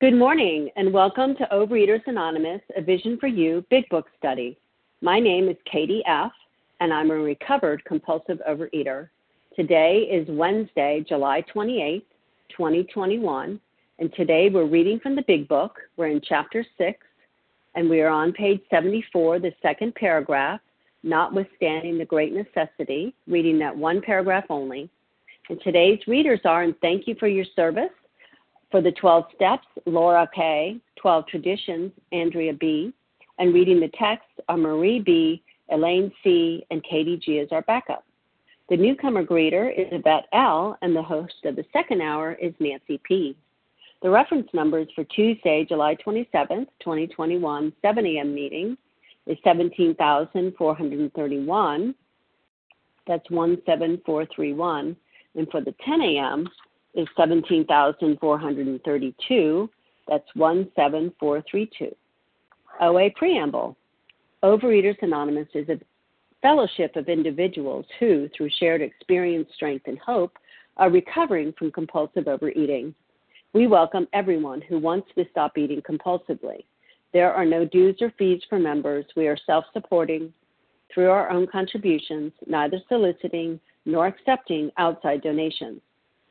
Good morning, and welcome to Overeaters Anonymous, a Vision for You Big Book Study. My name is Katie F., and I'm a recovered compulsive overeater. Today is Wednesday, July 28th, 2021, and today we're reading from the Big Book. We're in Chapter 6, and we are on page 74, the second paragraph, notwithstanding the great necessity, reading that one paragraph only. And today's readers are, and thank you for your service, for the 12 steps, Laura K., 12 traditions, Andrea B., and reading the text are Marie B., Elaine C., and Katie G. as our backup. The newcomer greeter is Yvette L., and the host of the second hour is Nancy P. The reference numbers for Tuesday, July 27th, 2021, 7 a.m. meeting is 17,431. That's 17431. And for the 10 a.m., is 17,432. That's 17432. OA Preamble Overeaters Anonymous is a fellowship of individuals who, through shared experience, strength, and hope, are recovering from compulsive overeating. We welcome everyone who wants to stop eating compulsively. There are no dues or fees for members. We are self supporting through our own contributions, neither soliciting nor accepting outside donations.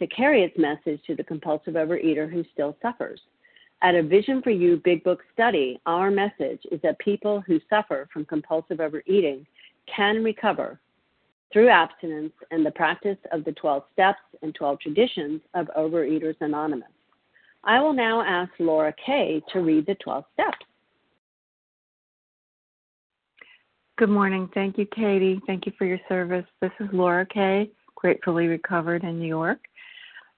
to carry its message to the compulsive overeater who still suffers. At a Vision for You Big Book study, our message is that people who suffer from compulsive overeating can recover through abstinence and the practice of the 12 steps and 12 traditions of Overeaters Anonymous. I will now ask Laura Kay to read the 12 steps. Good morning. Thank you, Katie. Thank you for your service. This is Laura Kay, gratefully recovered in New York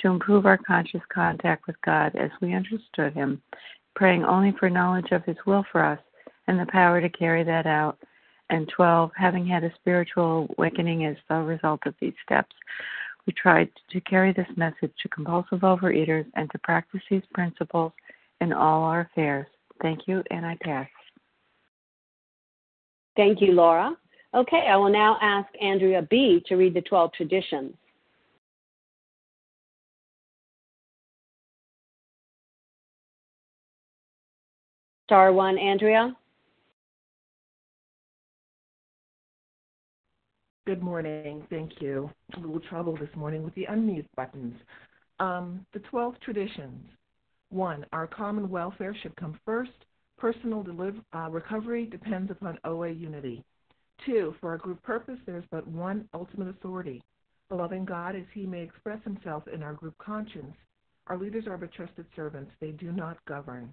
to improve our conscious contact with God as we understood Him, praying only for knowledge of His will for us and the power to carry that out. And 12, having had a spiritual awakening as the result of these steps, we tried to carry this message to compulsive overeaters and to practice these principles in all our affairs. Thank you, and I pass. Thank you, Laura. Okay, I will now ask Andrea B. to read the 12 traditions. Star one, Andrea. Good morning. Thank you. A little trouble this morning with the unmute buttons. Um, the 12 traditions. One, our common welfare should come first. Personal deliver, uh, recovery depends upon OA unity. Two, for our group purpose, there's but one ultimate authority. The loving God as he may express himself in our group conscience. Our leaders are but trusted servants, they do not govern.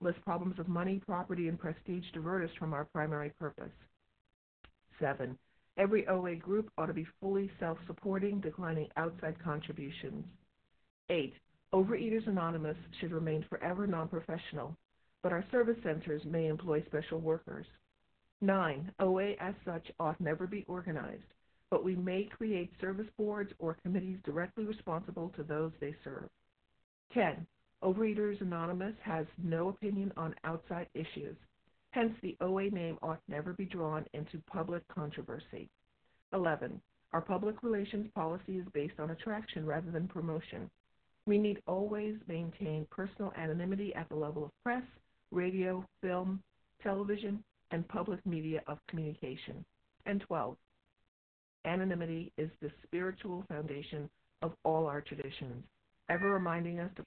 lest problems of money, property, and prestige divert us from our primary purpose. Seven, every OA group ought to be fully self supporting, declining outside contributions. Eight, Overeaters Anonymous should remain forever non professional, but our service centers may employ special workers. 9. OA as such ought never be organized, but we may create service boards or committees directly responsible to those they serve. 10. Overeaters Anonymous has no opinion on outside issues. Hence, the OA name ought never be drawn into public controversy. 11. Our public relations policy is based on attraction rather than promotion. We need always maintain personal anonymity at the level of press, radio, film, television, and public media of communication. And 12. Anonymity is the spiritual foundation of all our traditions, ever reminding us of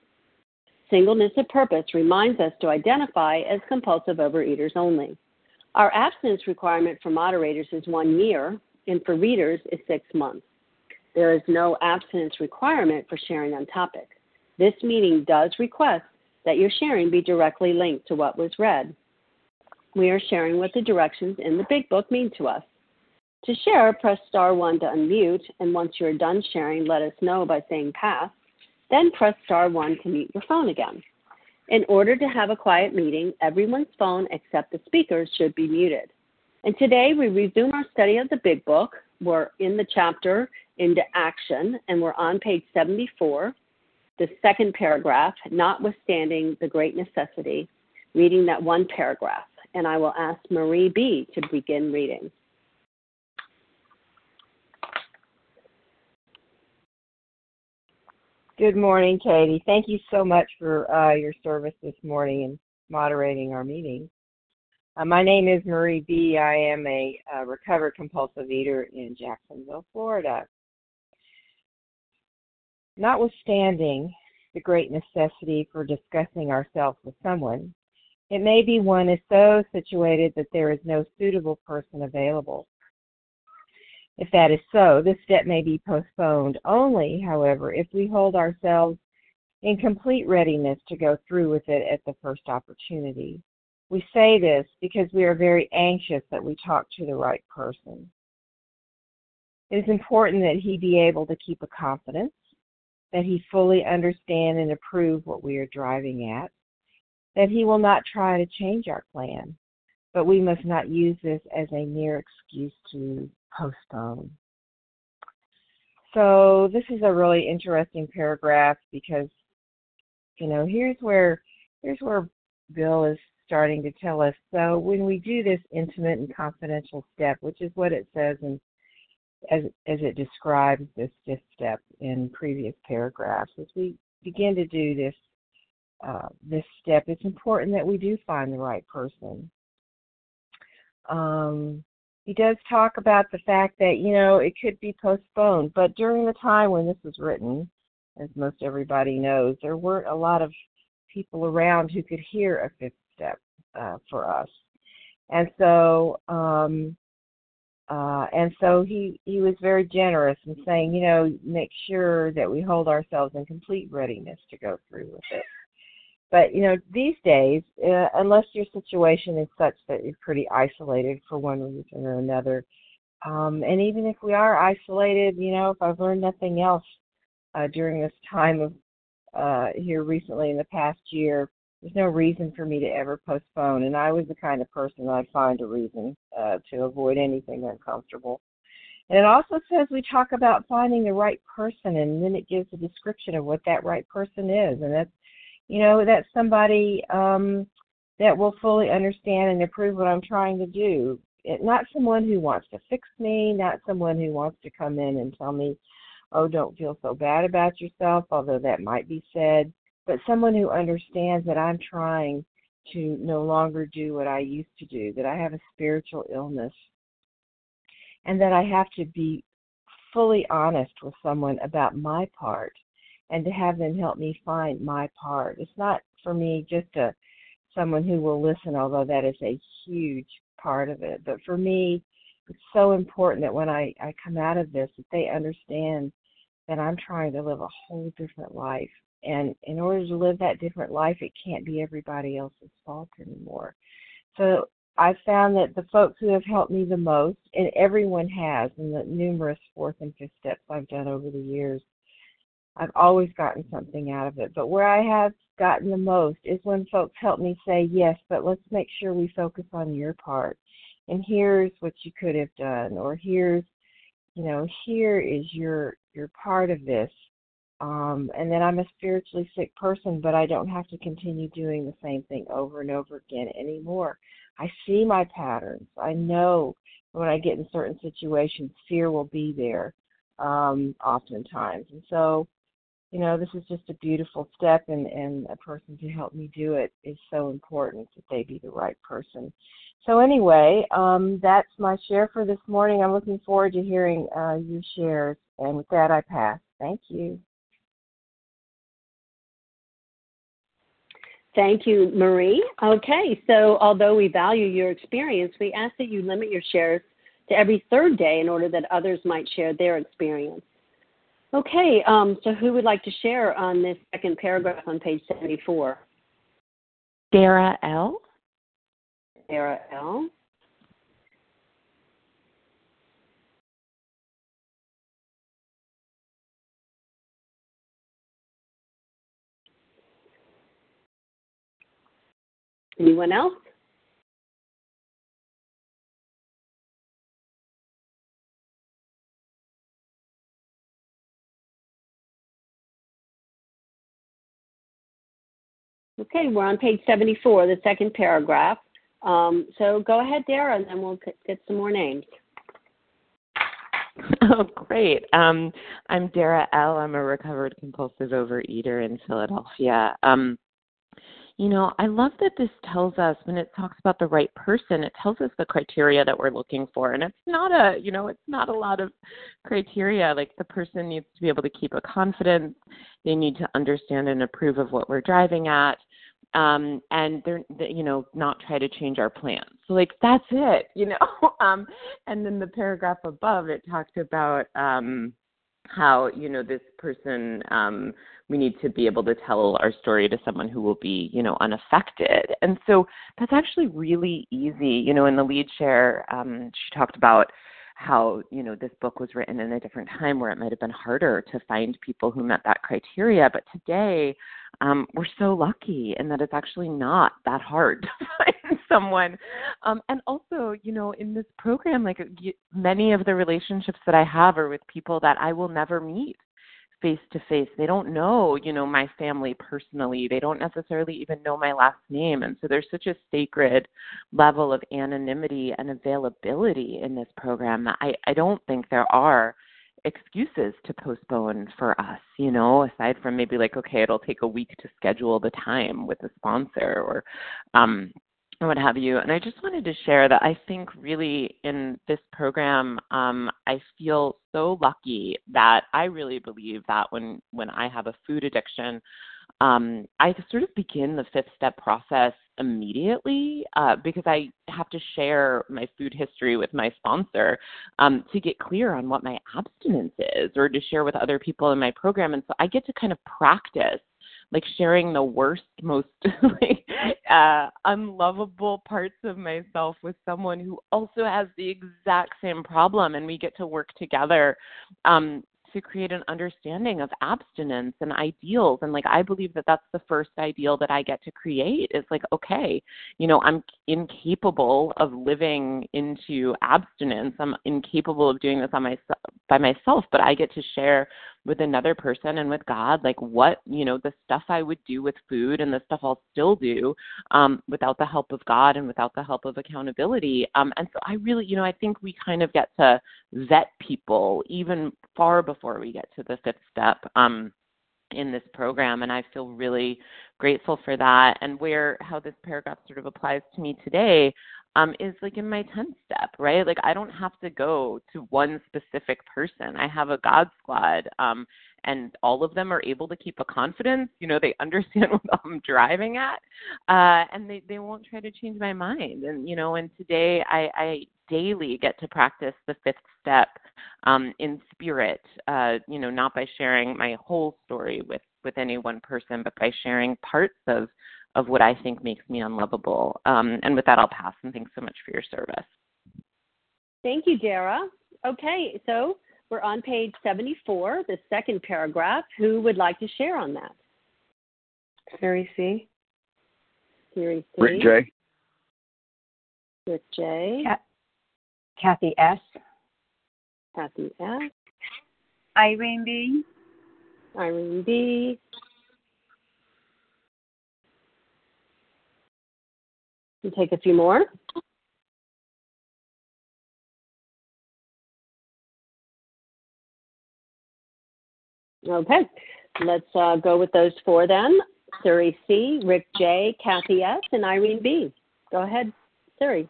Singleness of purpose reminds us to identify as compulsive overeaters only. Our abstinence requirement for moderators is one year, and for readers is six months. There is no abstinence requirement for sharing on topic. This meeting does request that your sharing be directly linked to what was read. We are sharing what the directions in the Big Book mean to us. To share, press star 1 to unmute, and once you're done sharing, let us know by saying pass. Then press star 1 to mute your phone again. In order to have a quiet meeting, everyone's phone except the speaker's should be muted. And today we resume our study of the Big Book. We're in the chapter Into Action, and we're on page 74 the second paragraph, notwithstanding the great necessity, reading that one paragraph. And I will ask Marie B. to begin reading. Good morning, Katie. Thank you so much for uh, your service this morning and moderating our meeting. Uh, my name is Marie B. I am a, a recovered compulsive eater in Jacksonville, Florida. Notwithstanding the great necessity for discussing ourselves with someone, it may be one is so situated that there is no suitable person available. If that is so, this step may be postponed only, however, if we hold ourselves in complete readiness to go through with it at the first opportunity. We say this because we are very anxious that we talk to the right person. It is important that he be able to keep a confidence that he fully understand and approve what we are driving at, that he will not try to change our plan, but we must not use this as a mere excuse to postpone. So this is a really interesting paragraph because you know here's where here's where Bill is starting to tell us. So when we do this intimate and confidential step, which is what it says and as, as it describes this fifth step in previous paragraphs. As we begin to do this uh, this step, it's important that we do find the right person. Um, he does talk about the fact that you know it could be postponed, but during the time when this was written, as most everybody knows, there weren't a lot of people around who could hear a fifth step uh, for us, and so um, uh, and so he, he was very generous in saying, you know, make sure that we hold ourselves in complete readiness to go through with it. But, you know, these days, uh, unless your situation is such that you're pretty isolated for one reason or another, um, and even if we are isolated, you know, if I've learned nothing else uh, during this time of uh, here recently in the past year, there's no reason for me to ever postpone. And I was the kind of person I'd find a reason uh, to avoid anything uncomfortable. And it also says we talk about finding the right person, and then it gives a description of what that right person is, and that's, you know, that's somebody um, that will fully understand and approve what I'm trying to do. It, not someone who wants to fix me, not someone who wants to come in and tell me, oh, don't feel so bad about yourself, although that might be said but someone who understands that I'm trying to no longer do what I used to do, that I have a spiritual illness, and that I have to be fully honest with someone about my part and to have them help me find my part. It's not for me just a someone who will listen, although that is a huge part of it. But for me, it's so important that when I, I come out of this, that they understand that I'm trying to live a whole different life. And in order to live that different life, it can't be everybody else's fault anymore. So I've found that the folks who have helped me the most, and everyone has in the numerous fourth and fifth steps I've done over the years, I've always gotten something out of it. But where I have gotten the most is when folks help me say, yes, but let's make sure we focus on your part. And here's what you could have done, or here's, you know, here is your your part of this. Um, and then I'm a spiritually sick person, but I don't have to continue doing the same thing over and over again anymore. I see my patterns. I know when I get in certain situations, fear will be there um, oftentimes. And so you know, this is just a beautiful step, and, and a person to help me do it is so important that they be the right person. So, anyway, um, that's my share for this morning. I'm looking forward to hearing uh, your shares. And with that, I pass. Thank you. Thank you, Marie. Okay, so although we value your experience, we ask that you limit your shares to every third day in order that others might share their experience. Okay, um, so who would like to share on this second paragraph on page 74? Dara L. Dara L. Anyone else? Okay, we're on page 74, the second paragraph. Um, so go ahead, Dara, and then we'll get some more names. Oh, great. Um, I'm Dara L. I'm a recovered compulsive overeater in Philadelphia. Um, you know, I love that this tells us when it talks about the right person, it tells us the criteria that we're looking for. And it's not a, you know, it's not a lot of criteria. Like the person needs to be able to keep a confidence, they need to understand and approve of what we're driving at um and they're you know not try to change our plans. So like that's it you know? Um and then the paragraph above it talked about um how you know this person um we need to be able to tell our story to someone who will be you know unaffected. And so that's actually really easy you know in the lead share um she talked about how you know this book was written in a different time where it might have been harder to find people who met that criteria. But today um, we're so lucky in that it's actually not that hard to find someone. Um, and also you know in this program like many of the relationships that i have are with people that i will never meet face to face. They don't know, you know, my family personally. They don't necessarily even know my last name. And so there's such a sacred level of anonymity and availability in this program that I, I don't think there are excuses to postpone for us, you know, aside from maybe like, okay, it'll take a week to schedule the time with a sponsor or um what have you. And I just wanted to share that I think really in this program, um, I feel so lucky that I really believe that when when I have a food addiction, um, I sort of begin the fifth step process immediately uh, because I have to share my food history with my sponsor um, to get clear on what my abstinence is or to share with other people in my program. And so I get to kind of practice like sharing the worst, most like uh, unlovable parts of myself with someone who also has the exact same problem, and we get to work together um, to create an understanding of abstinence and ideals. And like i believe that that's the first ideal that i get to create is like okay you know i'm incapable of living into abstinence. I'm incapable of doing this on myself by myself but i get to share with another person and with God, like what, you know, the stuff I would do with food and the stuff I'll still do um, without the help of God and without the help of accountability. Um, and so I really, you know, I think we kind of get to vet people even far before we get to the fifth step. Um, in this program and I feel really grateful for that and where how this paragraph sort of applies to me today um, is like in my 10th step, right? Like I don't have to go to one specific person. I have a God squad, um, and all of them are able to keep a confidence. You know, they understand what I'm driving at, uh, and they they won't try to change my mind. And you know, and today I, I daily get to practice the fifth step um, in spirit. Uh, you know, not by sharing my whole story with with any one person, but by sharing parts of of what I think makes me unlovable. Um, and with that, I'll pass. And thanks so much for your service. Thank you, Dara. Okay, so we're on page 74, the second paragraph. Who would like to share on that? Siri C. Siri C. Rick J. Rick J. Kathy S. Kathy S. Irene B. Irene B. You take a few more. Okay, let's uh, go with those four then. Suri C, Rick J, Kathy S, and Irene B. Go ahead, Suri.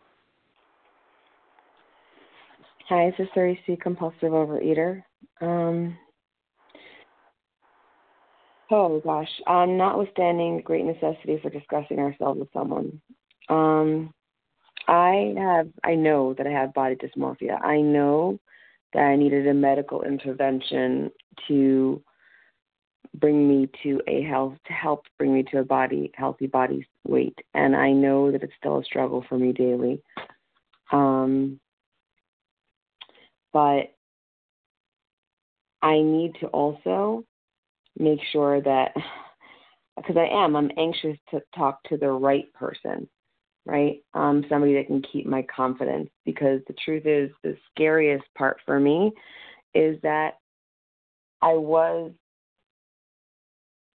Hi, this is Suri C, compulsive overeater. Um, oh gosh, um, notwithstanding the great necessity for discussing ourselves with someone, um, I have, I know that I have body dysmorphia. I know that I needed a medical intervention to bring me to a health to help bring me to a body healthy body weight. And i know that it's still a struggle for me daily. Um but i need to also make sure that because i am i'm anxious to talk to the right person right um somebody that can keep my confidence because the truth is the scariest part for me is that i was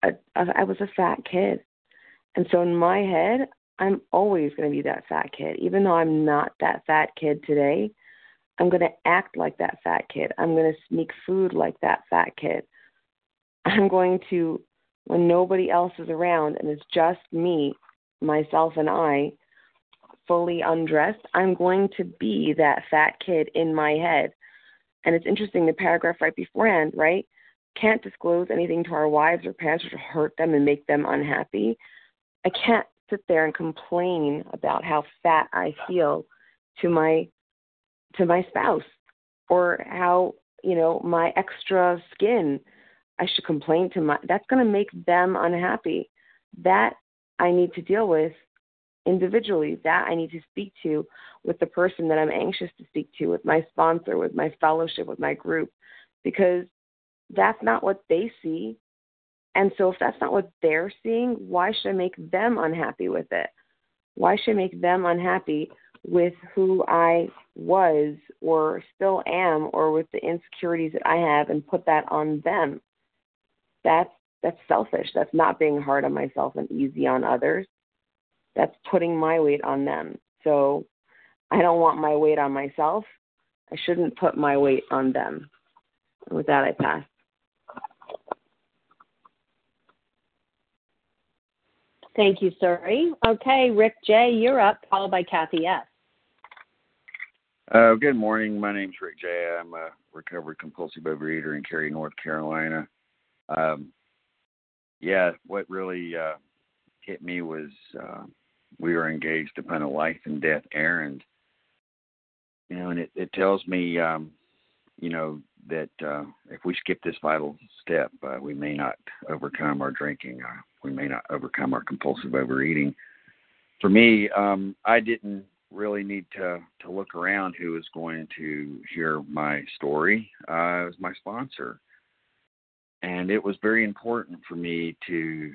a, I was a fat kid. And so in my head, I'm always going to be that fat kid. Even though I'm not that fat kid today, I'm going to act like that fat kid. I'm going to sneak food like that fat kid. I'm going to, when nobody else is around and it's just me, myself, and I, fully undressed, I'm going to be that fat kid in my head. And it's interesting, the paragraph right beforehand, right? can't disclose anything to our wives or parents or to hurt them and make them unhappy. I can't sit there and complain about how fat I feel to my to my spouse or how, you know, my extra skin I should complain to my that's going to make them unhappy. That I need to deal with individually. That I need to speak to with the person that I'm anxious to speak to, with my sponsor, with my fellowship, with my group because that's not what they see. And so if that's not what they're seeing, why should I make them unhappy with it? Why should I make them unhappy with who I was or still am or with the insecurities that I have and put that on them? That's that's selfish. That's not being hard on myself and easy on others. That's putting my weight on them. So I don't want my weight on myself. I shouldn't put my weight on them. And with that, I pass. Thank you, Suri. Okay, Rick J., you're up, followed by Kathy S. Uh, good morning. My name's Rick J. I'm a recovered compulsive overeater in Cary, North Carolina. Um, yeah, what really uh, hit me was uh, we were engaged upon a life and death errand. You know, and it, it tells me, um, you know, that uh, if we skip this vital step, uh, we may not overcome our drinking. Uh, we may not overcome our compulsive overeating. For me, um, I didn't really need to to look around who was going to hear my story. Uh, it was my sponsor, and it was very important for me to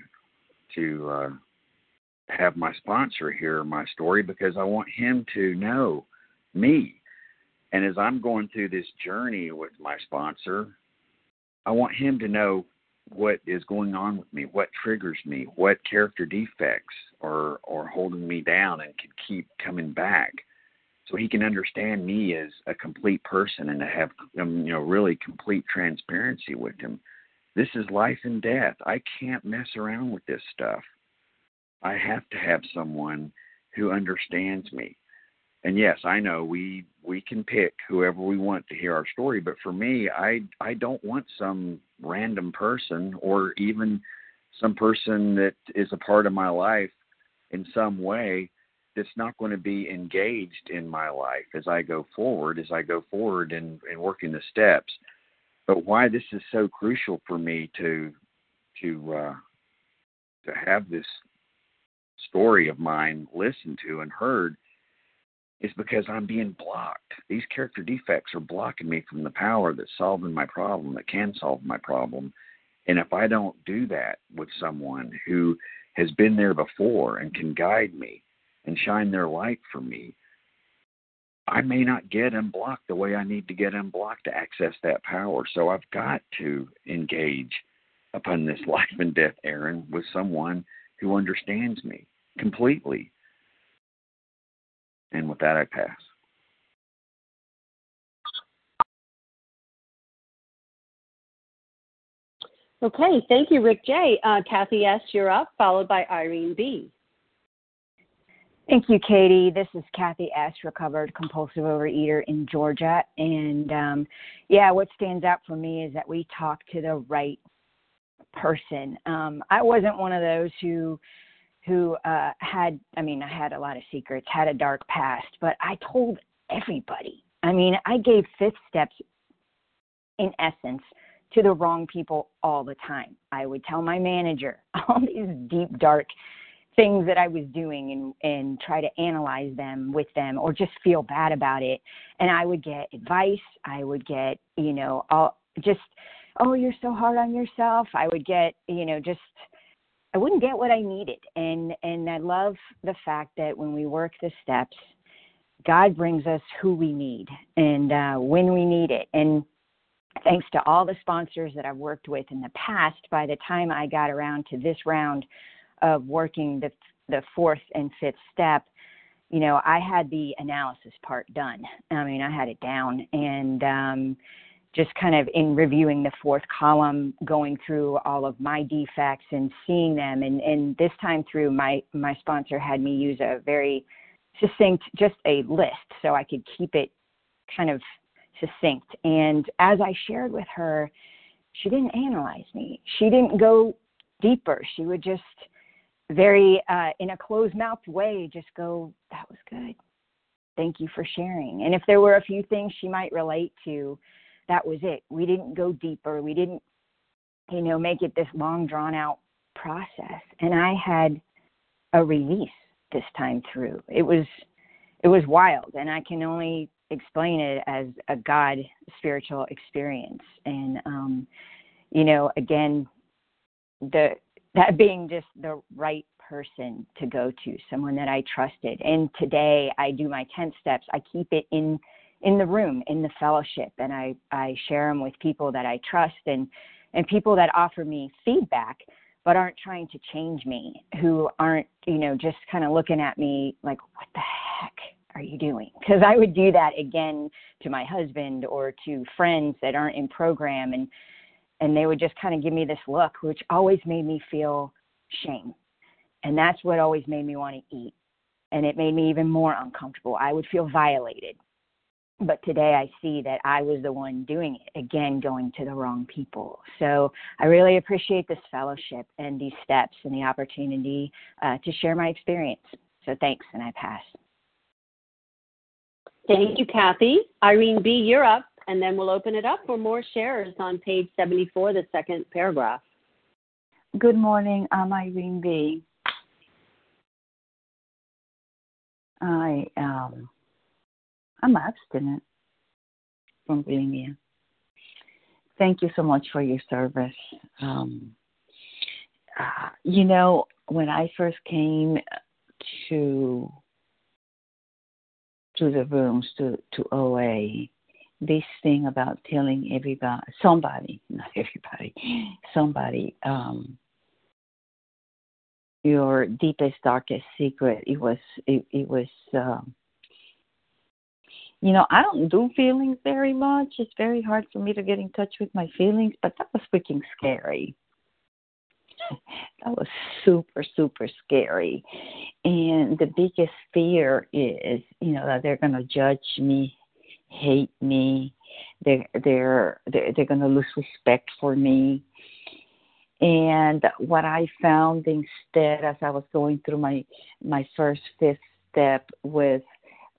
to uh, have my sponsor hear my story because I want him to know me. And as I'm going through this journey with my sponsor, I want him to know what is going on with me, what triggers me, what character defects are are holding me down and can keep coming back, so he can understand me as a complete person and to have um, you know really complete transparency with him. This is life and death. I can't mess around with this stuff. I have to have someone who understands me. and yes, I know we we can pick whoever we want to hear our story, but for me, I I don't want some random person or even some person that is a part of my life in some way that's not going to be engaged in my life as I go forward, as I go forward and in working the steps. But why this is so crucial for me to to uh, to have this story of mine listened to and heard is because I'm being blocked. These character defects are blocking me from the power that's solving my problem, that can solve my problem. And if I don't do that with someone who has been there before and can guide me and shine their light for me, I may not get unblocked the way I need to get unblocked to access that power. So I've got to engage upon this life and death errand with someone who understands me completely and with that, I pass. Okay, thank you, Rick J. Uh, Kathy S., you're up, followed by Irene B. Thank you, Katie. This is Kathy S., recovered compulsive overeater in Georgia. And um, yeah, what stands out for me is that we talked to the right person. Um, I wasn't one of those who who uh, had, I mean, I had a lot of secrets, had a dark past, but I told everybody. I mean, I gave fifth steps in essence to the wrong people all the time. I would tell my manager all these deep, dark things that I was doing and and try to analyze them with them or just feel bad about it. And I would get advice. I would get, you know, all just, oh, you're so hard on yourself. I would get, you know, just I wouldn't get what I needed. And and I love the fact that when we work the steps, God brings us who we need and uh, when we need it. And thanks to all the sponsors that I've worked with in the past, by the time I got around to this round of working the the fourth and fifth step, you know, I had the analysis part done. I mean, I had it down, and um, just kind of in reviewing the fourth column, going through all of my defects and seeing them. And, and this time through, my, my sponsor had me use a very succinct, just a list so I could keep it kind of succinct. And as I shared with her, she didn't analyze me. She didn't go deeper. She would just very, uh, in a closed mouthed way, just go, that was good. Thank you for sharing. And if there were a few things she might relate to, that was it. We didn't go deeper. We didn't, you know, make it this long drawn out process. And I had a release this time through. It was it was wild and I can only explain it as a God spiritual experience. And um, you know, again, the that being just the right person to go to, someone that I trusted. And today I do my 10 steps. I keep it in in the room in the fellowship and i i share them with people that i trust and and people that offer me feedback but aren't trying to change me who aren't you know just kind of looking at me like what the heck are you doing? Because i would do that again to my husband or to friends that aren't in program and and they would just kind of give me this look which always made me feel shame. And that's what always made me want to eat. And it made me even more uncomfortable. I would feel violated but today I see that I was the one doing it, again, going to the wrong people. So I really appreciate this fellowship and these steps and the opportunity uh, to share my experience. So thanks, and I pass. Thank you, Kathy. Irene B., you're up, and then we'll open it up for more shares on page 74, the second paragraph. Good morning. I'm Irene B. I um, I'm abstinent from bulimia. Thank you so much for your service. Um, uh, you know, when I first came to to the rooms to to OA, this thing about telling everybody, somebody, not everybody, somebody, um, your deepest, darkest secret. It was, it, it was, um, you know, I don't do feelings very much. It's very hard for me to get in touch with my feelings, but that was freaking scary. that was super super scary and the biggest fear is you know that they're going to judge me hate me they're they're they're, they're going to lose respect for me and what i found instead as i was going through my my first fifth step with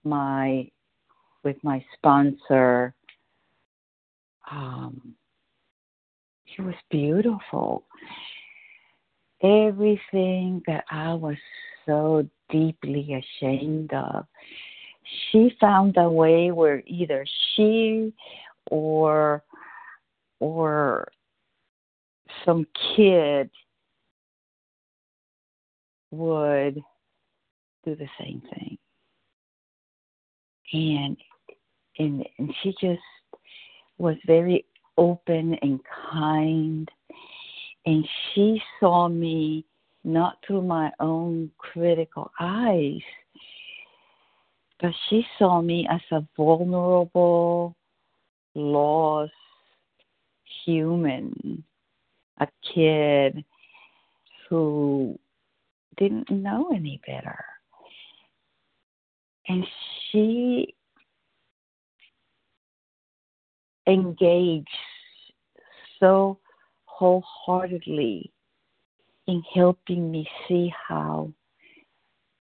my with my sponsor um was beautiful everything that I was so deeply ashamed of. She found a way where either she or or some kid would do the same thing. And and and she just was very open and kind and she saw me not through my own critical eyes, but she saw me as a vulnerable, lost human, a kid who didn't know any better. And she engaged so wholeheartedly in helping me see how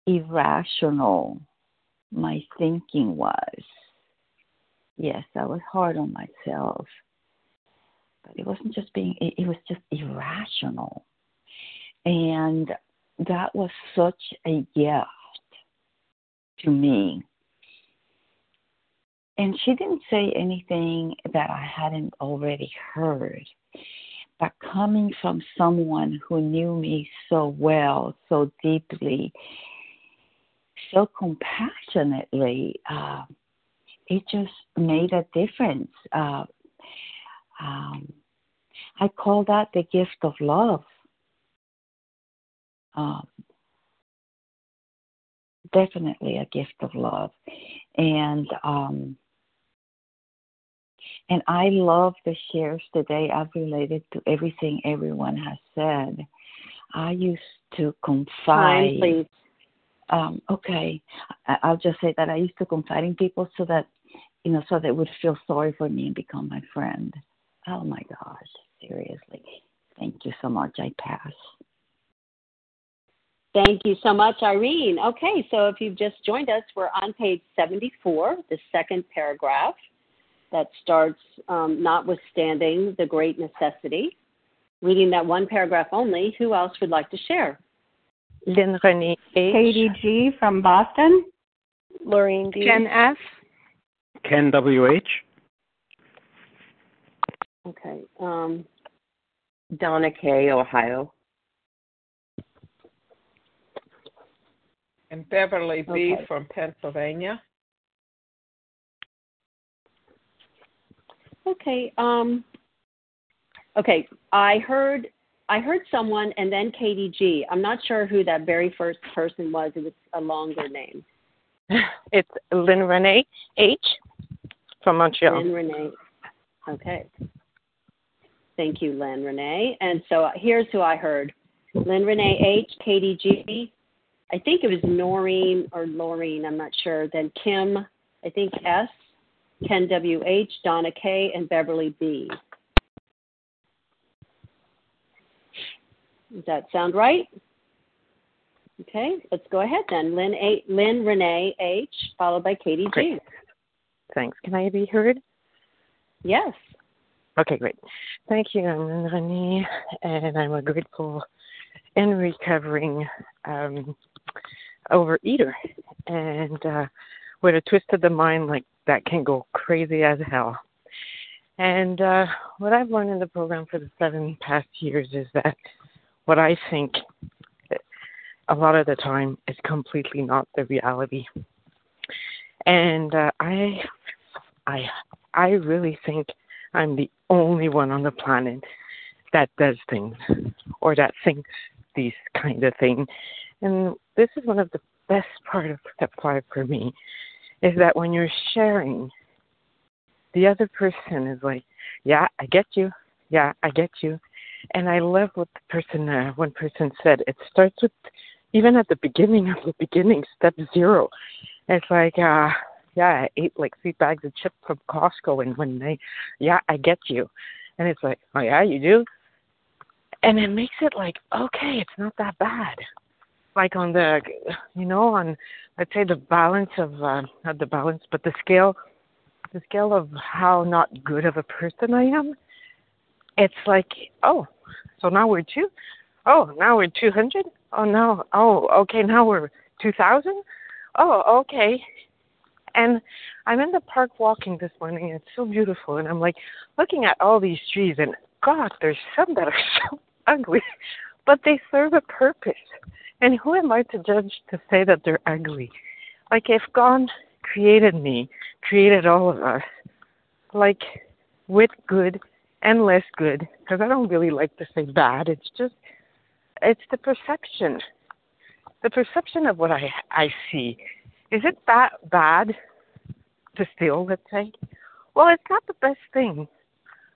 irrational my thinking was. Yes, I was hard on myself, but it wasn't just being, it, it was just irrational. And that was such a gift to me. And she didn't say anything that I hadn't already heard but coming from someone who knew me so well, so deeply, so compassionately, uh, it just made a difference. Uh, um, I call that the gift of love. Um, definitely a gift of love. And um, and I love the shares today. I've related to everything everyone has said. I used to confide. Time. Um, okay, I'll just say that I used to confide in people so that, you know, so they would feel sorry for me and become my friend. Oh my gosh, seriously. Thank you so much. I pass. Thank you so much, Irene. Okay, so if you've just joined us, we're on page 74, the second paragraph that starts um, notwithstanding the great necessity. Reading that one paragraph only, who else would like to share? Lynn Renee H. Katie G. from Boston. Laureen D. Jen F. Ken W.H. Okay. Um, Donna K. Ohio. And Beverly B. Okay. from Pennsylvania. Okay. Um, okay. I heard I heard someone and then Katie G. I'm not sure who that very first person was. It was a longer name. It's Lynn Renee H. from Montreal. Lynn Renee. Okay. Thank you, Lynn Renee. And so here's who I heard: Lynn Renee H, Katie G. I think it was Noreen or Laureen. I'm not sure. Then Kim. I think S. Ken W H, Donna K, and Beverly B. Does that sound right? Okay, let's go ahead then. Lynn, A, Lynn Renee H, followed by Katie G. Great. Thanks. Can I be heard? Yes. Okay, great. Thank you. I'm Lynn Renee, and I'm a grateful and recovering um, overeater. And uh, with a twist of the mind like that can go crazy as hell. And uh, what I've learned in the program for the seven past years is that what I think a lot of the time is completely not the reality. And uh, I, I, I really think I'm the only one on the planet that does things or that thinks these kind of things. And this is one of the best part of step five for me is that when you're sharing, the other person is like, Yeah, I get you. Yeah, I get you. And I love what the person, uh, one person said. It starts with even at the beginning of the beginning, step zero. It's like, uh, yeah, I ate like three bags of chips from Costco, and when they, yeah, I get you, and it's like, oh yeah, you do, and it makes it like, okay, it's not that bad. Like on the, you know, on let's say the balance of uh, not the balance, but the scale, the scale of how not good of a person I am. It's like, oh, so now we're two. Oh, now we're two hundred. Oh, now, oh, okay, now we're two thousand. Oh, okay and I'm in the park walking this morning, and it's so beautiful. And I'm like looking at all these trees, and God, there's some that are so ugly, but they serve a purpose. And who am I to judge to say that they're ugly? Like if God created me, created all of us, like with good and less good, because I don't really like to say bad. It's just, it's the perception, the perception of what I I see. Is it that bad to steal, let's say? Well, it's not the best thing,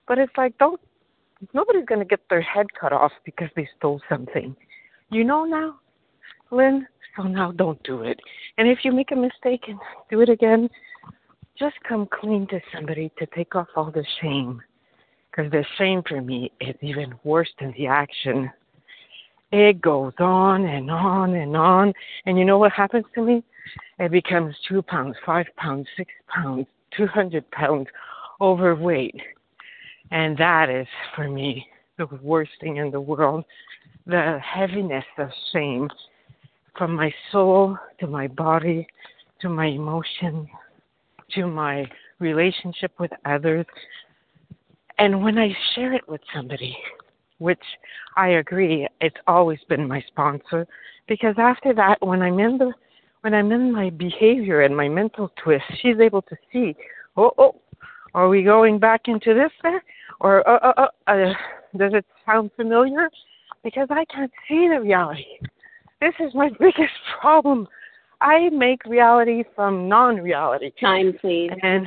but it's like don't nobody's going to get their head cut off because they stole something. You know now, Lynn. So now don't do it. And if you make a mistake and do it again, just come clean to somebody to take off all the shame. Because the shame for me is even worse than the action. It goes on and on and on. And you know what happens to me? it becomes two pounds, five pounds, six pounds, 200 pounds overweight. And that is, for me, the worst thing in the world. The heaviness of shame from my soul to my body to my emotions to my relationship with others. And when I share it with somebody, which I agree, it's always been my sponsor, because after that, when I'm in the when I'm in my behavior and my mental twist, she's able to see, oh, oh, are we going back into this there? Or, uh, uh, uh, uh, does it sound familiar? Because I can't see the reality. This is my biggest problem. I make reality from non-reality. Time, please. And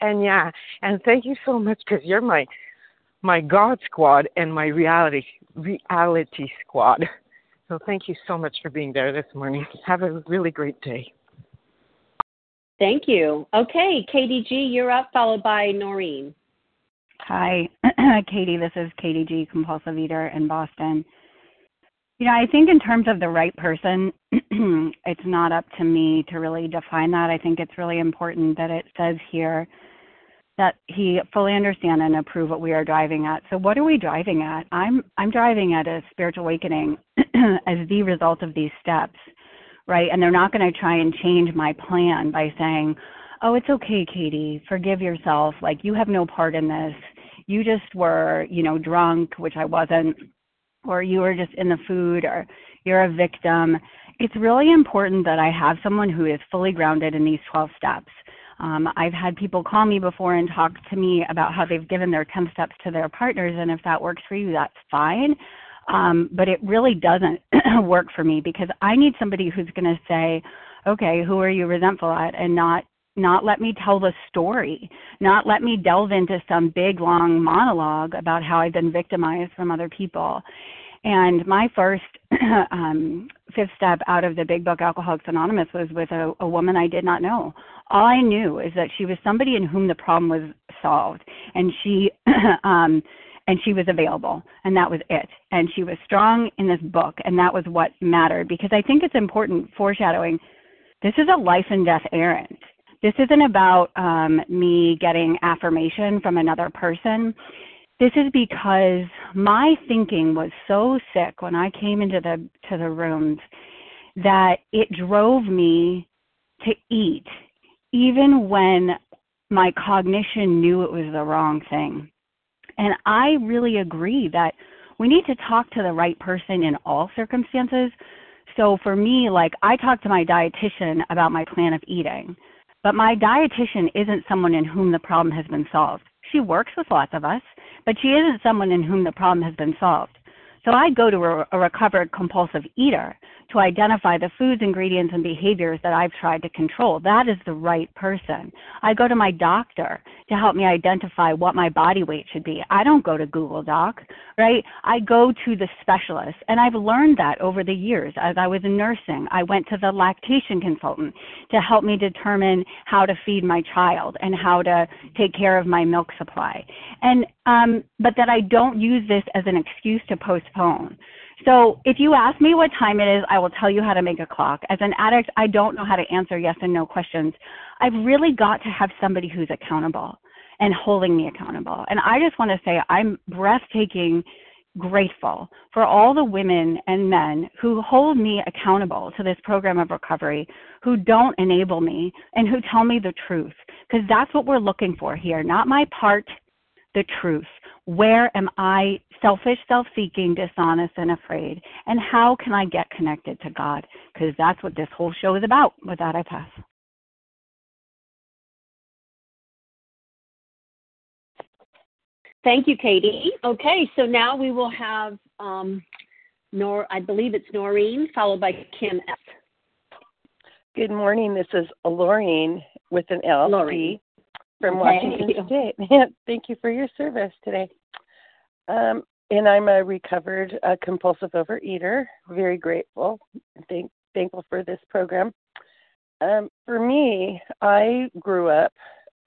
and yeah, and thank you so much because you're my my God squad and my reality reality squad. So thank you so much for being there this morning. Have a really great day. Thank you. Okay, KDG, you're up, followed by Noreen. Hi, Katie. This is KDG, compulsive eater in Boston. You know, I think in terms of the right person, it's not up to me to really define that. I think it's really important that it says here that he fully understand and approve what we are driving at. So what are we driving at? I'm I'm driving at a spiritual awakening as the result of these steps, right? And they're not going to try and change my plan by saying, "Oh, it's okay, Katie. Forgive yourself. Like you have no part in this. You just were, you know, drunk, which I wasn't, or you were just in the food or you're a victim." It's really important that I have someone who is fully grounded in these 12 steps um, I've had people call me before and talk to me about how they've given their 10 steps to their partners, and if that works for you, that's fine. Um, but it really doesn't work for me because I need somebody who's going to say, okay, who are you resentful at, and not not let me tell the story, not let me delve into some big long monologue about how I've been victimized from other people. And my first um, fifth step out of the big book Alcoholics Anonymous was with a, a woman I did not know all I knew is that she was somebody in whom the problem was solved, and she um, and she was available, and that was it. And she was strong in this book, and that was what mattered because I think it's important foreshadowing. This is a life and death errand. This isn't about um, me getting affirmation from another person. This is because my thinking was so sick when I came into the to the rooms that it drove me to eat even when my cognition knew it was the wrong thing. And I really agree that we need to talk to the right person in all circumstances. So for me, like I talk to my dietitian about my plan of eating, but my dietitian isn't someone in whom the problem has been solved. She works with lots of us, but she isn't someone in whom the problem has been solved. So I go to a, a recovered compulsive eater to identify the foods, ingredients, and behaviors that I've tried to control. That is the right person. I go to my doctor to help me identify what my body weight should be. I don't go to Google Doc, right? I go to the specialist. And I've learned that over the years. As I was in nursing, I went to the lactation consultant to help me determine how to feed my child and how to take care of my milk supply. And um, but that I don't use this as an excuse to postpone. So if you ask me what time it is, I will tell you how to make a clock. As an addict, I don't know how to answer yes and no questions. I've really got to have somebody who's accountable and holding me accountable. And I just want to say I'm breathtaking grateful for all the women and men who hold me accountable to this program of recovery, who don't enable me and who tell me the truth. Because that's what we're looking for here, not my part, the truth. Where am I selfish, self seeking, dishonest, and afraid? And how can I get connected to God? Because that's what this whole show is about. With that, I pass. Thank you, Katie. Okay, so now we will have um, Nor. I believe it's Noreen, followed by Kim F. Good morning. This is Lorraine with an L from Washington State. Thank you for your service today. Um, and I'm a recovered uh, compulsive overeater. Very grateful. Thank, thankful for this program. Um, for me, I grew up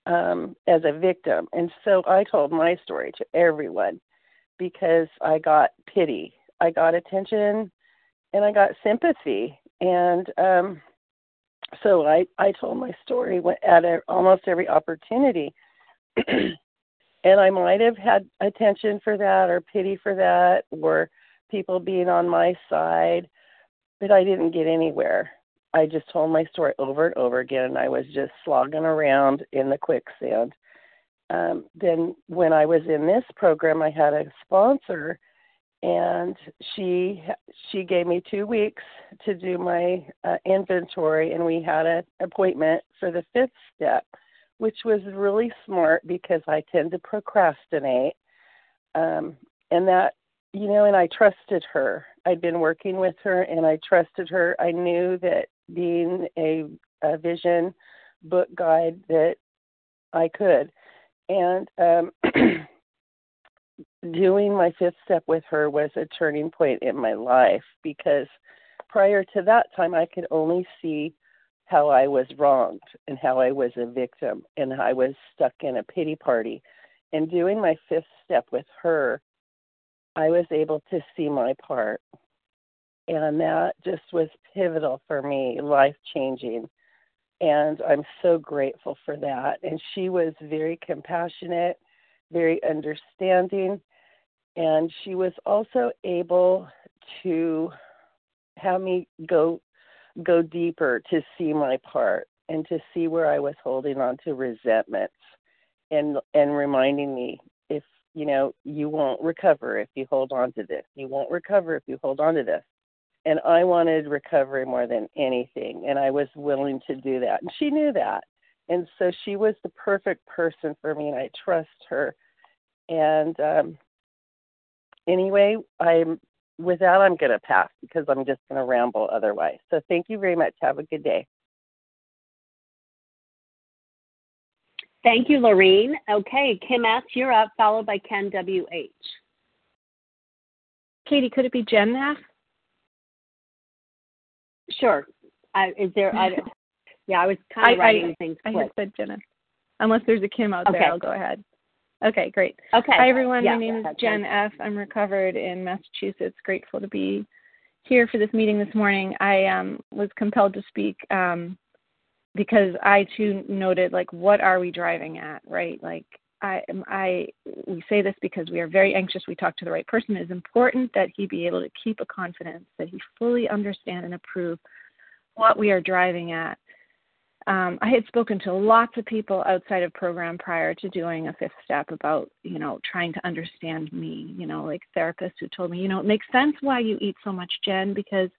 um, as a victim, and so I told my story to everyone because I got pity, I got attention, and I got sympathy. And um, so I, I told my story at a, almost every opportunity. and I might have had attention for that or pity for that or people being on my side, but I didn't get anywhere. I just told my story over and over again, and I was just slogging around in the quicksand. Um, then, when I was in this program, I had a sponsor and she she gave me two weeks to do my uh, inventory and we had an appointment for the fifth step which was really smart because i tend to procrastinate um, and that you know and i trusted her. I'd been working with her and i trusted her. I knew that being a, a vision book guide that i could. And um doing my fifth step with her was a turning point in my life because prior to that time I could only see how I was wronged and how I was a victim and I was stuck in a pity party. And doing my fifth step with her, I was able to see my part. And that just was pivotal for me, life changing. And I'm so grateful for that. And she was very compassionate, very understanding and she was also able to have me go go deeper to see my part and to see where I was holding on to resentments and and reminding me if you know you won't recover if you hold on to this. You won't recover if you hold on to this. And I wanted recovery more than anything and I was willing to do that. And she knew that. And so she was the perfect person for me and I trust her. And um anyway, I'm with that I'm going to pass because I'm just going to ramble otherwise. So thank you very much. Have a good day. Thank you, Lorene. Okay, Kim S., you're up, followed by Ken W.H. Katie, could it be Jen F? Sure. I, is there? I, yeah, I was kind of writing I, things I quick. I said Jenna. Unless there's a Kim out Okay. there, I'll go ahead. Okay, great. Okay. Hi, everyone. Yeah, My name is Jen. F. I'm recovered in Massachusetts. Grateful to be here for this meeting this morning. I um, was compelled to speak um, because I too noted, like, what are we driving at, right? Like, I, I, we say this because we are very anxious. We talk to the right person. It is important that he be able to keep a confidence, that he fully understand and approve what we are driving at um, I had spoken to lots of people outside of program prior to doing a fifth step about, you know, trying to understand me, you know, like therapists who told me, you know, it makes sense why you eat so much, Jen, because,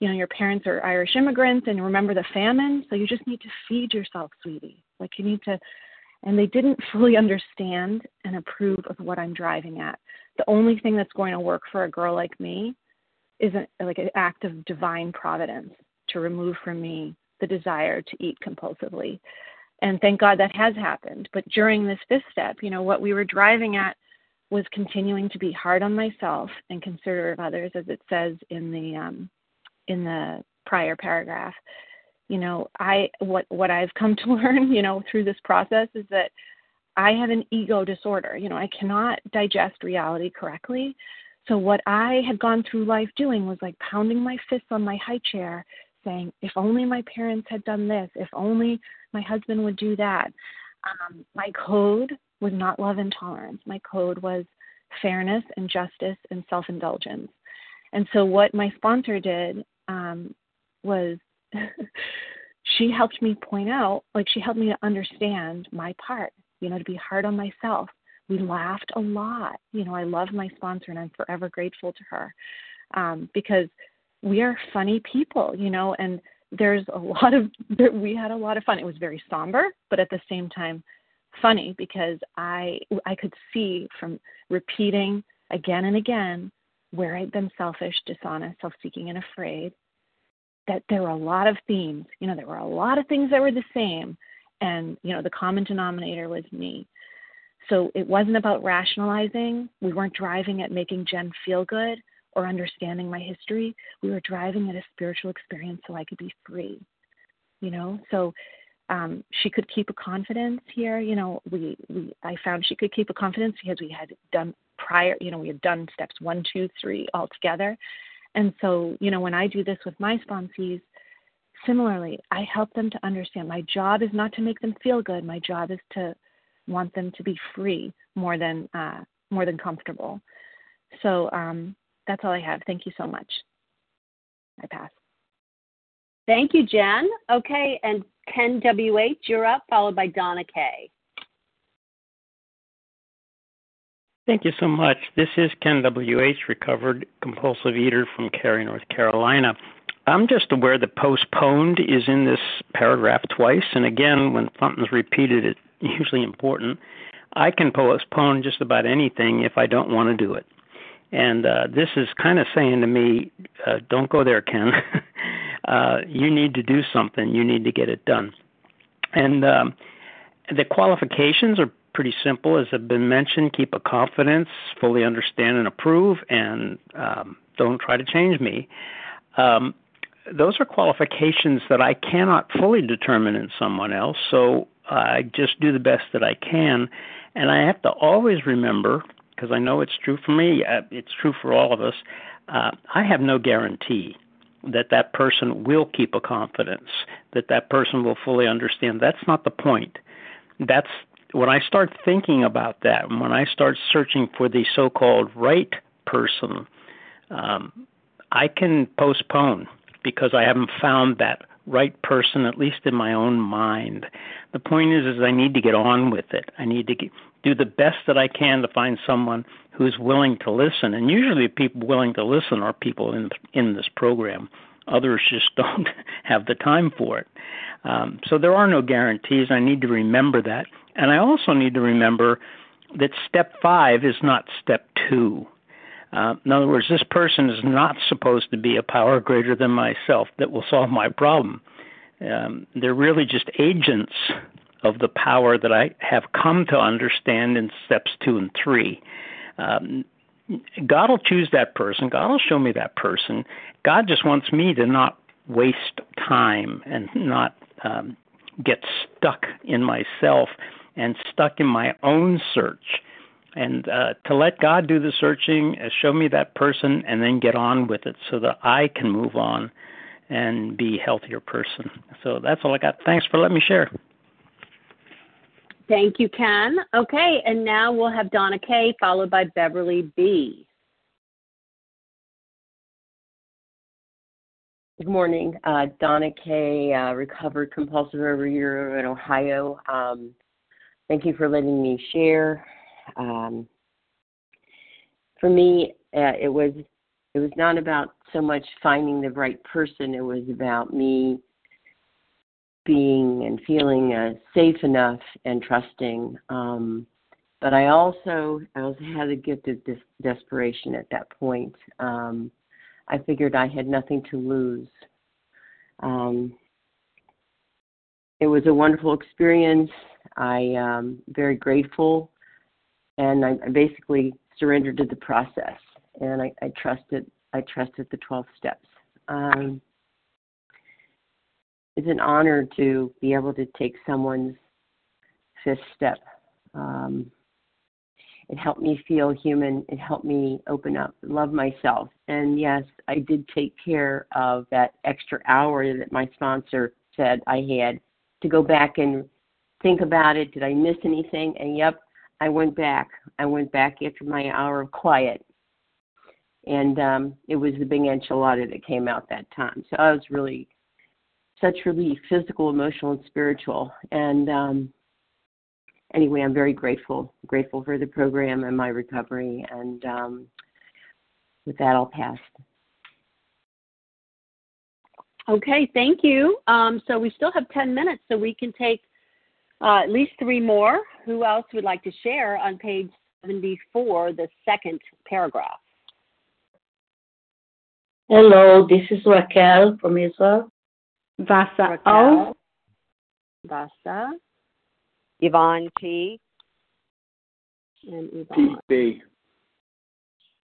you know, your parents are Irish immigrants and remember the famine, so you just need to feed yourself, sweetie. Like you need to, and they didn't fully understand and approve of what I'm driving at. The only thing that's going to work for a girl like me is a, like an act of divine providence to remove from me the desire to eat compulsively. And thank God that has happened. But during this fifth step, you know, what we were driving at was continuing to be hard on myself and considerate of others, as it says in the um, in the prior paragraph. You know, I what what I've come to learn, you know, through this process is that I have an ego disorder. You know, I cannot digest reality correctly. So what I had gone through life doing was like pounding my fists on my high chair, saying, "If only my parents had done this. If only my husband would do that." Um, my code was not love and tolerance. My code was fairness and justice and self-indulgence. And so what my sponsor did um, was she helped me point out, like she helped me to understand my part you know, to be hard on myself. We laughed a lot. You know, I love my sponsor and I'm forever grateful to her um, because we are funny people, you know, and there's a lot of, we had a lot of fun. It was very somber, but at the same time, funny because I I could see from repeating again and again where I'd been selfish, dishonest, self-seeking, and afraid that there were a lot of themes. You know, there were a lot of things that were the same, and you know the common denominator was me so it wasn't about rationalizing we weren't driving at making jen feel good or understanding my history we were driving at a spiritual experience so i could be free you know so um, she could keep a confidence here you know we, we i found she could keep a confidence because we had done prior you know we had done steps one two three all together and so you know when i do this with my sponsees Similarly, I help them to understand my job is not to make them feel good. My job is to want them to be free more than uh, more than comfortable. So um, that's all I have. Thank you so much. I pass. Thank you, Jen. Okay, and Ken WH, you're up, followed by Donna K. Thank you so much. This is Ken WH, recovered compulsive eater from Cary, North Carolina. I'm just aware that postponed is in this paragraph twice, and again, when something's repeated, it's usually important. I can postpone just about anything if I don't want to do it. And uh, this is kind of saying to me, uh, don't go there, Ken. uh, you need to do something. You need to get it done. And um, the qualifications are pretty simple, as have been mentioned. Keep a confidence, fully understand and approve, and um, don't try to change me. Um, those are qualifications that I cannot fully determine in someone else. So I just do the best that I can. And I have to always remember, because I know it's true for me, uh, it's true for all of us, uh, I have no guarantee that that person will keep a confidence, that that person will fully understand. That's not the point. That's when I start thinking about that, and when I start searching for the so called right person, um, I can postpone because I haven't found that right person, at least in my own mind. The point is, is I need to get on with it. I need to get, do the best that I can to find someone who's willing to listen. And usually, people willing to listen are people in in this program. Others just don't have the time for it. Um, so there are no guarantees. I need to remember that, and I also need to remember that step five is not step two. Uh, in other words, this person is not supposed to be a power greater than myself that will solve my problem. Um, they're really just agents of the power that I have come to understand in steps two and three. Um, God will choose that person. God will show me that person. God just wants me to not waste time and not um, get stuck in myself and stuck in my own search and uh, to let God do the searching, uh, show me that person, and then get on with it so that I can move on and be a healthier person. So that's all I got. Thanks for letting me share. Thank you, Ken. Okay, and now we'll have Donna K, followed by Beverly B. Good morning, uh, Donna K, uh, recovered compulsive overeater in Ohio. Um, thank you for letting me share. Um, for me, uh, it was it was not about so much finding the right person. It was about me being and feeling uh, safe enough and trusting. Um, but I also I also had a gift of des- desperation at that point. Um, I figured I had nothing to lose. Um, it was a wonderful experience. I am um, very grateful, and I, I basically surrendered to the process, and I, I trusted. I trusted the 12 steps. Um, it's an honor to be able to take someone's fifth step. Um, it helped me feel human. It helped me open up, love myself. And yes, I did take care of that extra hour that my sponsor said I had to go back and think about it. Did I miss anything? And yep, I went back. I went back after my hour of quiet. And um, it was the big enchilada that came out that time. So I was really such relief, physical, emotional, and spiritual. And um, anyway, I'm very grateful, grateful for the program and my recovery. And um, with that, I'll pass. Okay, thank you. Um, so we still have 10 minutes, so we can take uh, at least three more. Who else would like to share on page 74, the second paragraph? Hello, this is Raquel from Israel. Vasa Raquel. O. Vasa. Yvonne T. And Yvonne. Pete B.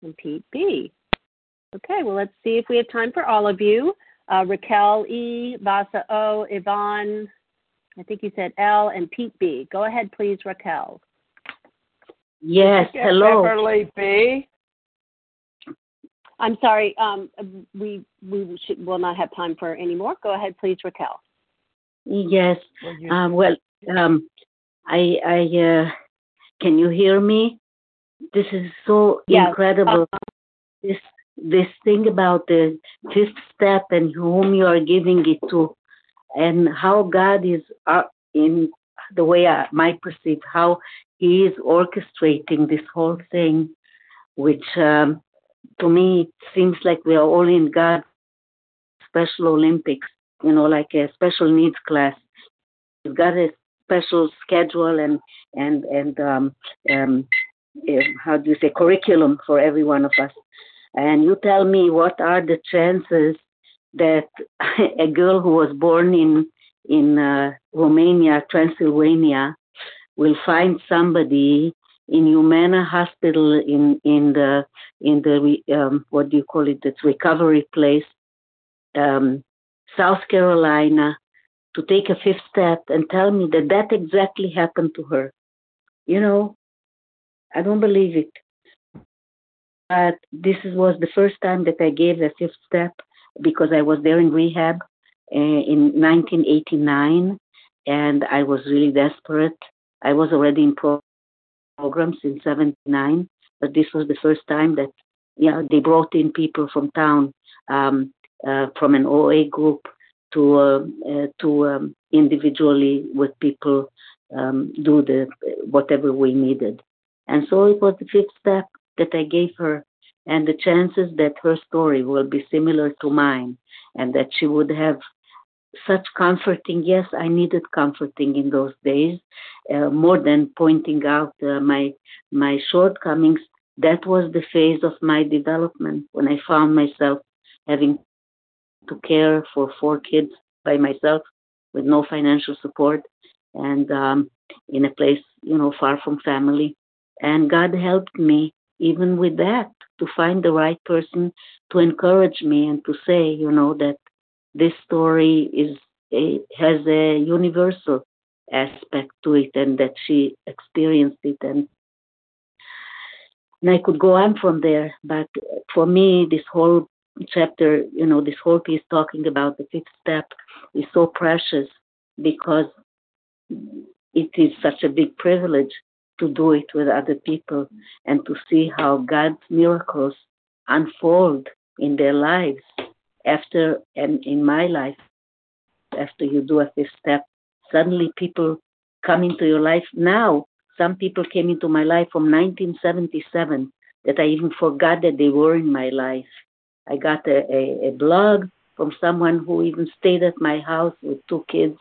And Pete B. Okay, well, let's see if we have time for all of you. Uh, Raquel E, Vasa O, Yvonne, I think you said L, and Pete B. Go ahead, please, Raquel. Yes, hello. Beverly B. I'm sorry, um, we we should, will not have time for any more. Go ahead, please, Raquel. Yes. Um, well, um, I, I, uh, can you hear me? This is so yes. incredible. Uh, this, this thing about the fifth step and whom you are giving it to, and how God is uh, in the way I might perceive how He is orchestrating this whole thing, which um, to me it seems like we are all in God's Special Olympics, you know, like a special needs class. He's got a special schedule and and and um, um, how do you say curriculum for every one of us. And you tell me what are the chances that a girl who was born in in uh, Romania, Transylvania, will find somebody in Humana Hospital in in the in the um, what do you call it? It's recovery place, um, South Carolina, to take a fifth step and tell me that that exactly happened to her. You know, I don't believe it. But this was the first time that I gave a fifth step because I was there in rehab uh, in 1989 and I was really desperate. I was already in pro- programs in 79, but this was the first time that yeah, they brought in people from town, um, uh, from an OA group to uh, uh, to um, individually with people um, do the whatever we needed. And so it was the fifth step that I gave her, and the chances that her story will be similar to mine, and that she would have such comforting. Yes, I needed comforting in those days, uh, more than pointing out uh, my my shortcomings. That was the phase of my development when I found myself having to care for four kids by myself with no financial support and um, in a place, you know, far from family. And God helped me even with that to find the right person to encourage me and to say, you know, that this story is has a universal aspect to it and that she experienced it and and I could go on from there. But for me, this whole chapter, you know, this whole piece talking about the fifth step is so precious because it is such a big privilege to do it with other people and to see how God's miracles unfold in their lives after and in my life after you do a fifth step suddenly people come into your life. Now some people came into my life from 1977 that i even forgot that they were in my life. I got a, a, a blog from someone who even stayed at my house with two kids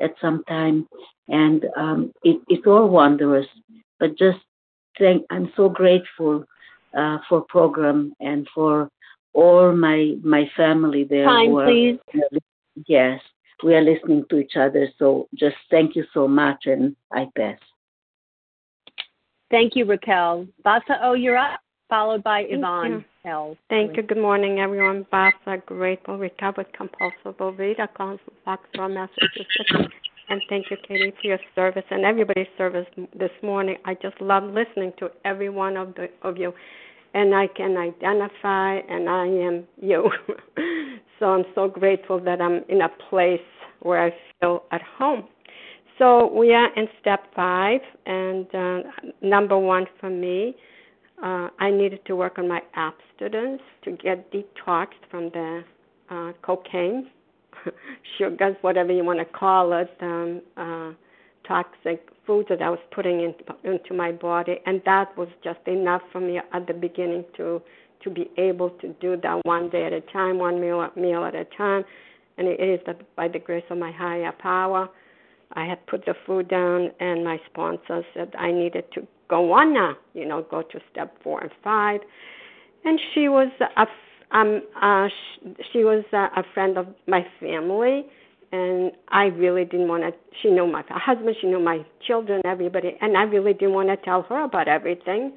at some time, and um, it, it's all wondrous. But just thank, I'm so grateful uh, for program and for all my my family there. Time, who are- please. Yes, we are listening to each other. So just thank you so much, and I pass. Thank you, Raquel. Basa, oh, you're up, followed by Thank Yvonne you. L. Thank you. Good morning, everyone. Basa, grateful, recovered, compulsive overeater, calling from Foxborough, Massachusetts. And thank you, Katie, for your service and everybody's service this morning. I just love listening to every one of the of you, and I can identify, and I am you. so I'm so grateful that I'm in a place where I feel at home. So we are in step five, and uh, number one for me, uh, I needed to work on my abstinence to get detoxed from the uh, cocaine, sugars, whatever you want to call it, um, uh, toxic foods that I was putting in, into my body, and that was just enough for me at the beginning to to be able to do that one day at a time, one meal meal at a time, and it is the, by the grace of my higher power. I had put the food down, and my sponsor said I needed to go on now, you know, go to step four and five. And she was a um uh sh- she was a, a friend of my family, and I really didn't want to. She knew my husband, she knew my children, everybody, and I really didn't want to tell her about everything.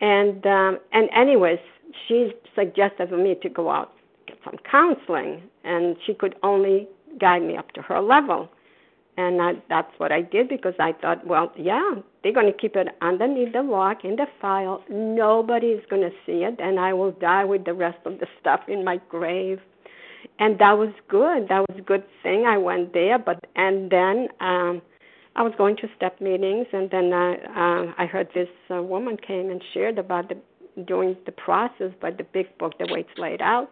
And um and anyways, she suggested for me to go out get some counseling, and she could only guide me up to her level. And I, that's what I did because I thought, well, yeah, they're going to keep it underneath the lock in the file. Nobody is going to see it, and I will die with the rest of the stuff in my grave. And that was good. That was a good thing. I went there, but and then um I was going to step meetings, and then I uh, I heard this uh, woman came and shared about the doing the process by the big book, the way it's laid out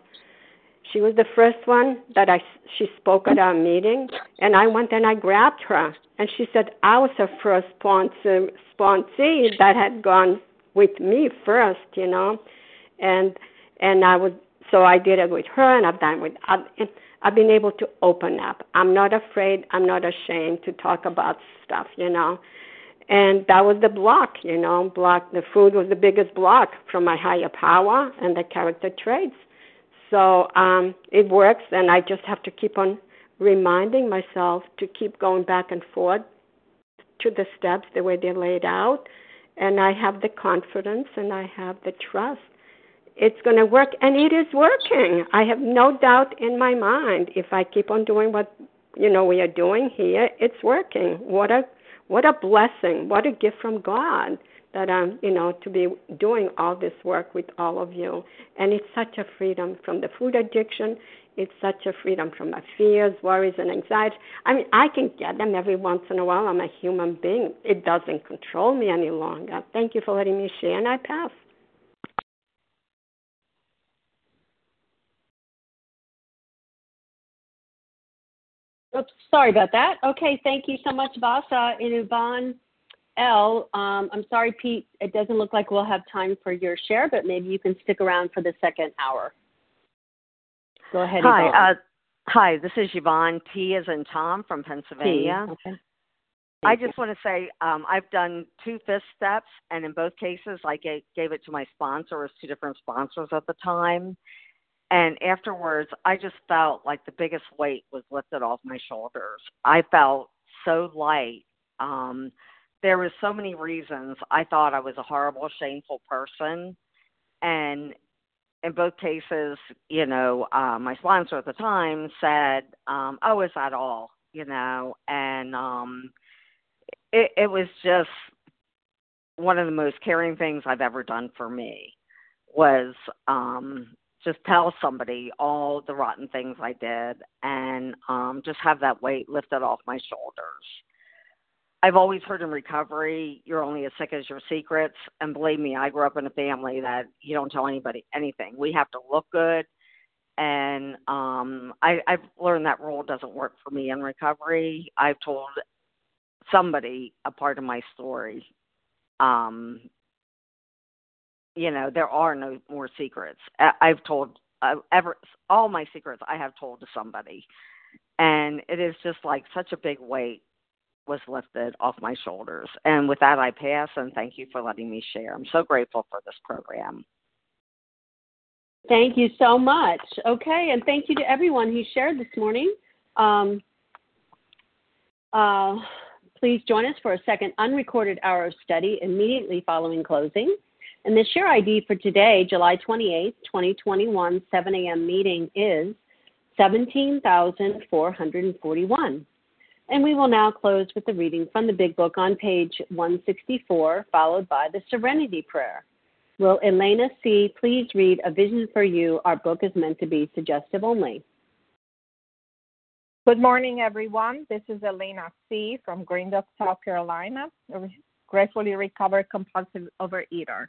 she was the first one that I she spoke at our meeting, and I went and I grabbed her, and she said I was her first sponsor sponsee that had gone with me first, you know, and and I was so I did it with her, and I've done with I've, I've been able to open up. I'm not afraid. I'm not ashamed to talk about stuff, you know. And that was the block, you know, block. The food was the biggest block from my higher power and the character traits so um, it works, and I just have to keep on reminding myself to keep going back and forth to the steps the way they're laid out. And I have the confidence and I have the trust. It's going to work, and it is working. I have no doubt in my mind. If I keep on doing what you know we are doing here, it's working. What a what a blessing! What a gift from God that I'm, you know, to be doing all this work with all of you. And it's such a freedom from the food addiction. It's such a freedom from my fears, worries, and anxiety. I mean, I can get them every once in a while. I'm a human being. It doesn't control me any longer. Thank you for letting me share, and I pass. Oops, sorry about that. Okay, thank you so much, Vasa and Yvonne. L, um, I'm sorry, Pete. It doesn't look like we'll have time for your share, but maybe you can stick around for the second hour. Go ahead. Hi, uh, hi. This is Yvonne T. as in Tom from Pennsylvania. T, okay. I just want to say um, I've done two fifth steps, and in both cases, I gave, gave it to my sponsor. Was two different sponsors at the time. And afterwards, I just felt like the biggest weight was lifted off my shoulders. I felt so light. Um, there was so many reasons I thought I was a horrible, shameful person, and in both cases, you know, uh, my sponsor at the time said, um, "Oh, is that all?" You know, and um, it, it was just one of the most caring things I've ever done for me was um just tell somebody all the rotten things I did and um just have that weight lifted off my shoulders. I've always heard in recovery, you're only as sick as your secrets. And believe me, I grew up in a family that you don't tell anybody anything. We have to look good. And um, I, I've learned that rule doesn't work for me in recovery. I've told somebody a part of my story. Um, you know, there are no more secrets. I've told uh, ever all my secrets. I have told to somebody, and it is just like such a big weight was lifted off my shoulders. And with that, I pass and thank you for letting me share. I'm so grateful for this program. Thank you so much. Okay, and thank you to everyone who shared this morning. Um, uh, please join us for a second unrecorded hour of study immediately following closing. And the share ID for today, July 28, 2021, 7 a.m. meeting is 17,441. And we will now close with the reading from the Big Book on page 164, followed by the Serenity Prayer. Will Elena C. please read A Vision for You? Our book is meant to be suggestive only. Good morning, everyone. This is Elena C. from Greenville, South Carolina, a gratefully recovered compulsive overeater.